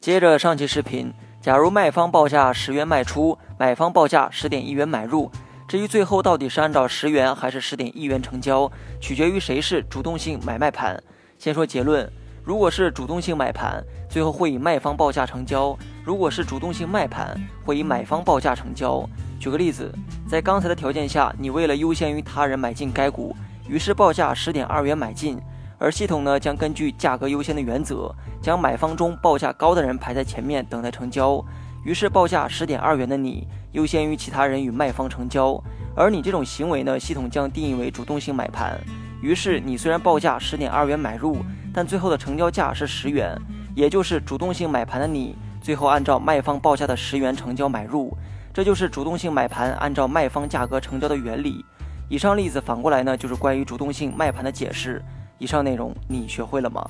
接着上期视频，假如卖方报价十元卖出，买方报价十点一元买入，至于最后到底是按照十元还是十点一元成交，取决于谁是主动性买卖盘。先说结论，如果是主动性买盘，最后会以卖方报价成交；如果是主动性卖盘，会以买方报价成交。举个例子，在刚才的条件下，你为了优先于他人买进该股，于是报价十点二元买进。而系统呢，将根据价格优先的原则，将买方中报价高的人排在前面等待成交。于是报价十点二元的你，优先于其他人与卖方成交。而你这种行为呢，系统将定义为主动性买盘。于是你虽然报价十点二元买入，但最后的成交价是十元，也就是主动性买盘的你，最后按照卖方报价的十元成交买入。这就是主动性买盘按照卖方价格成交的原理。以上例子反过来呢，就是关于主动性卖盘的解释。以上内容你学会了吗？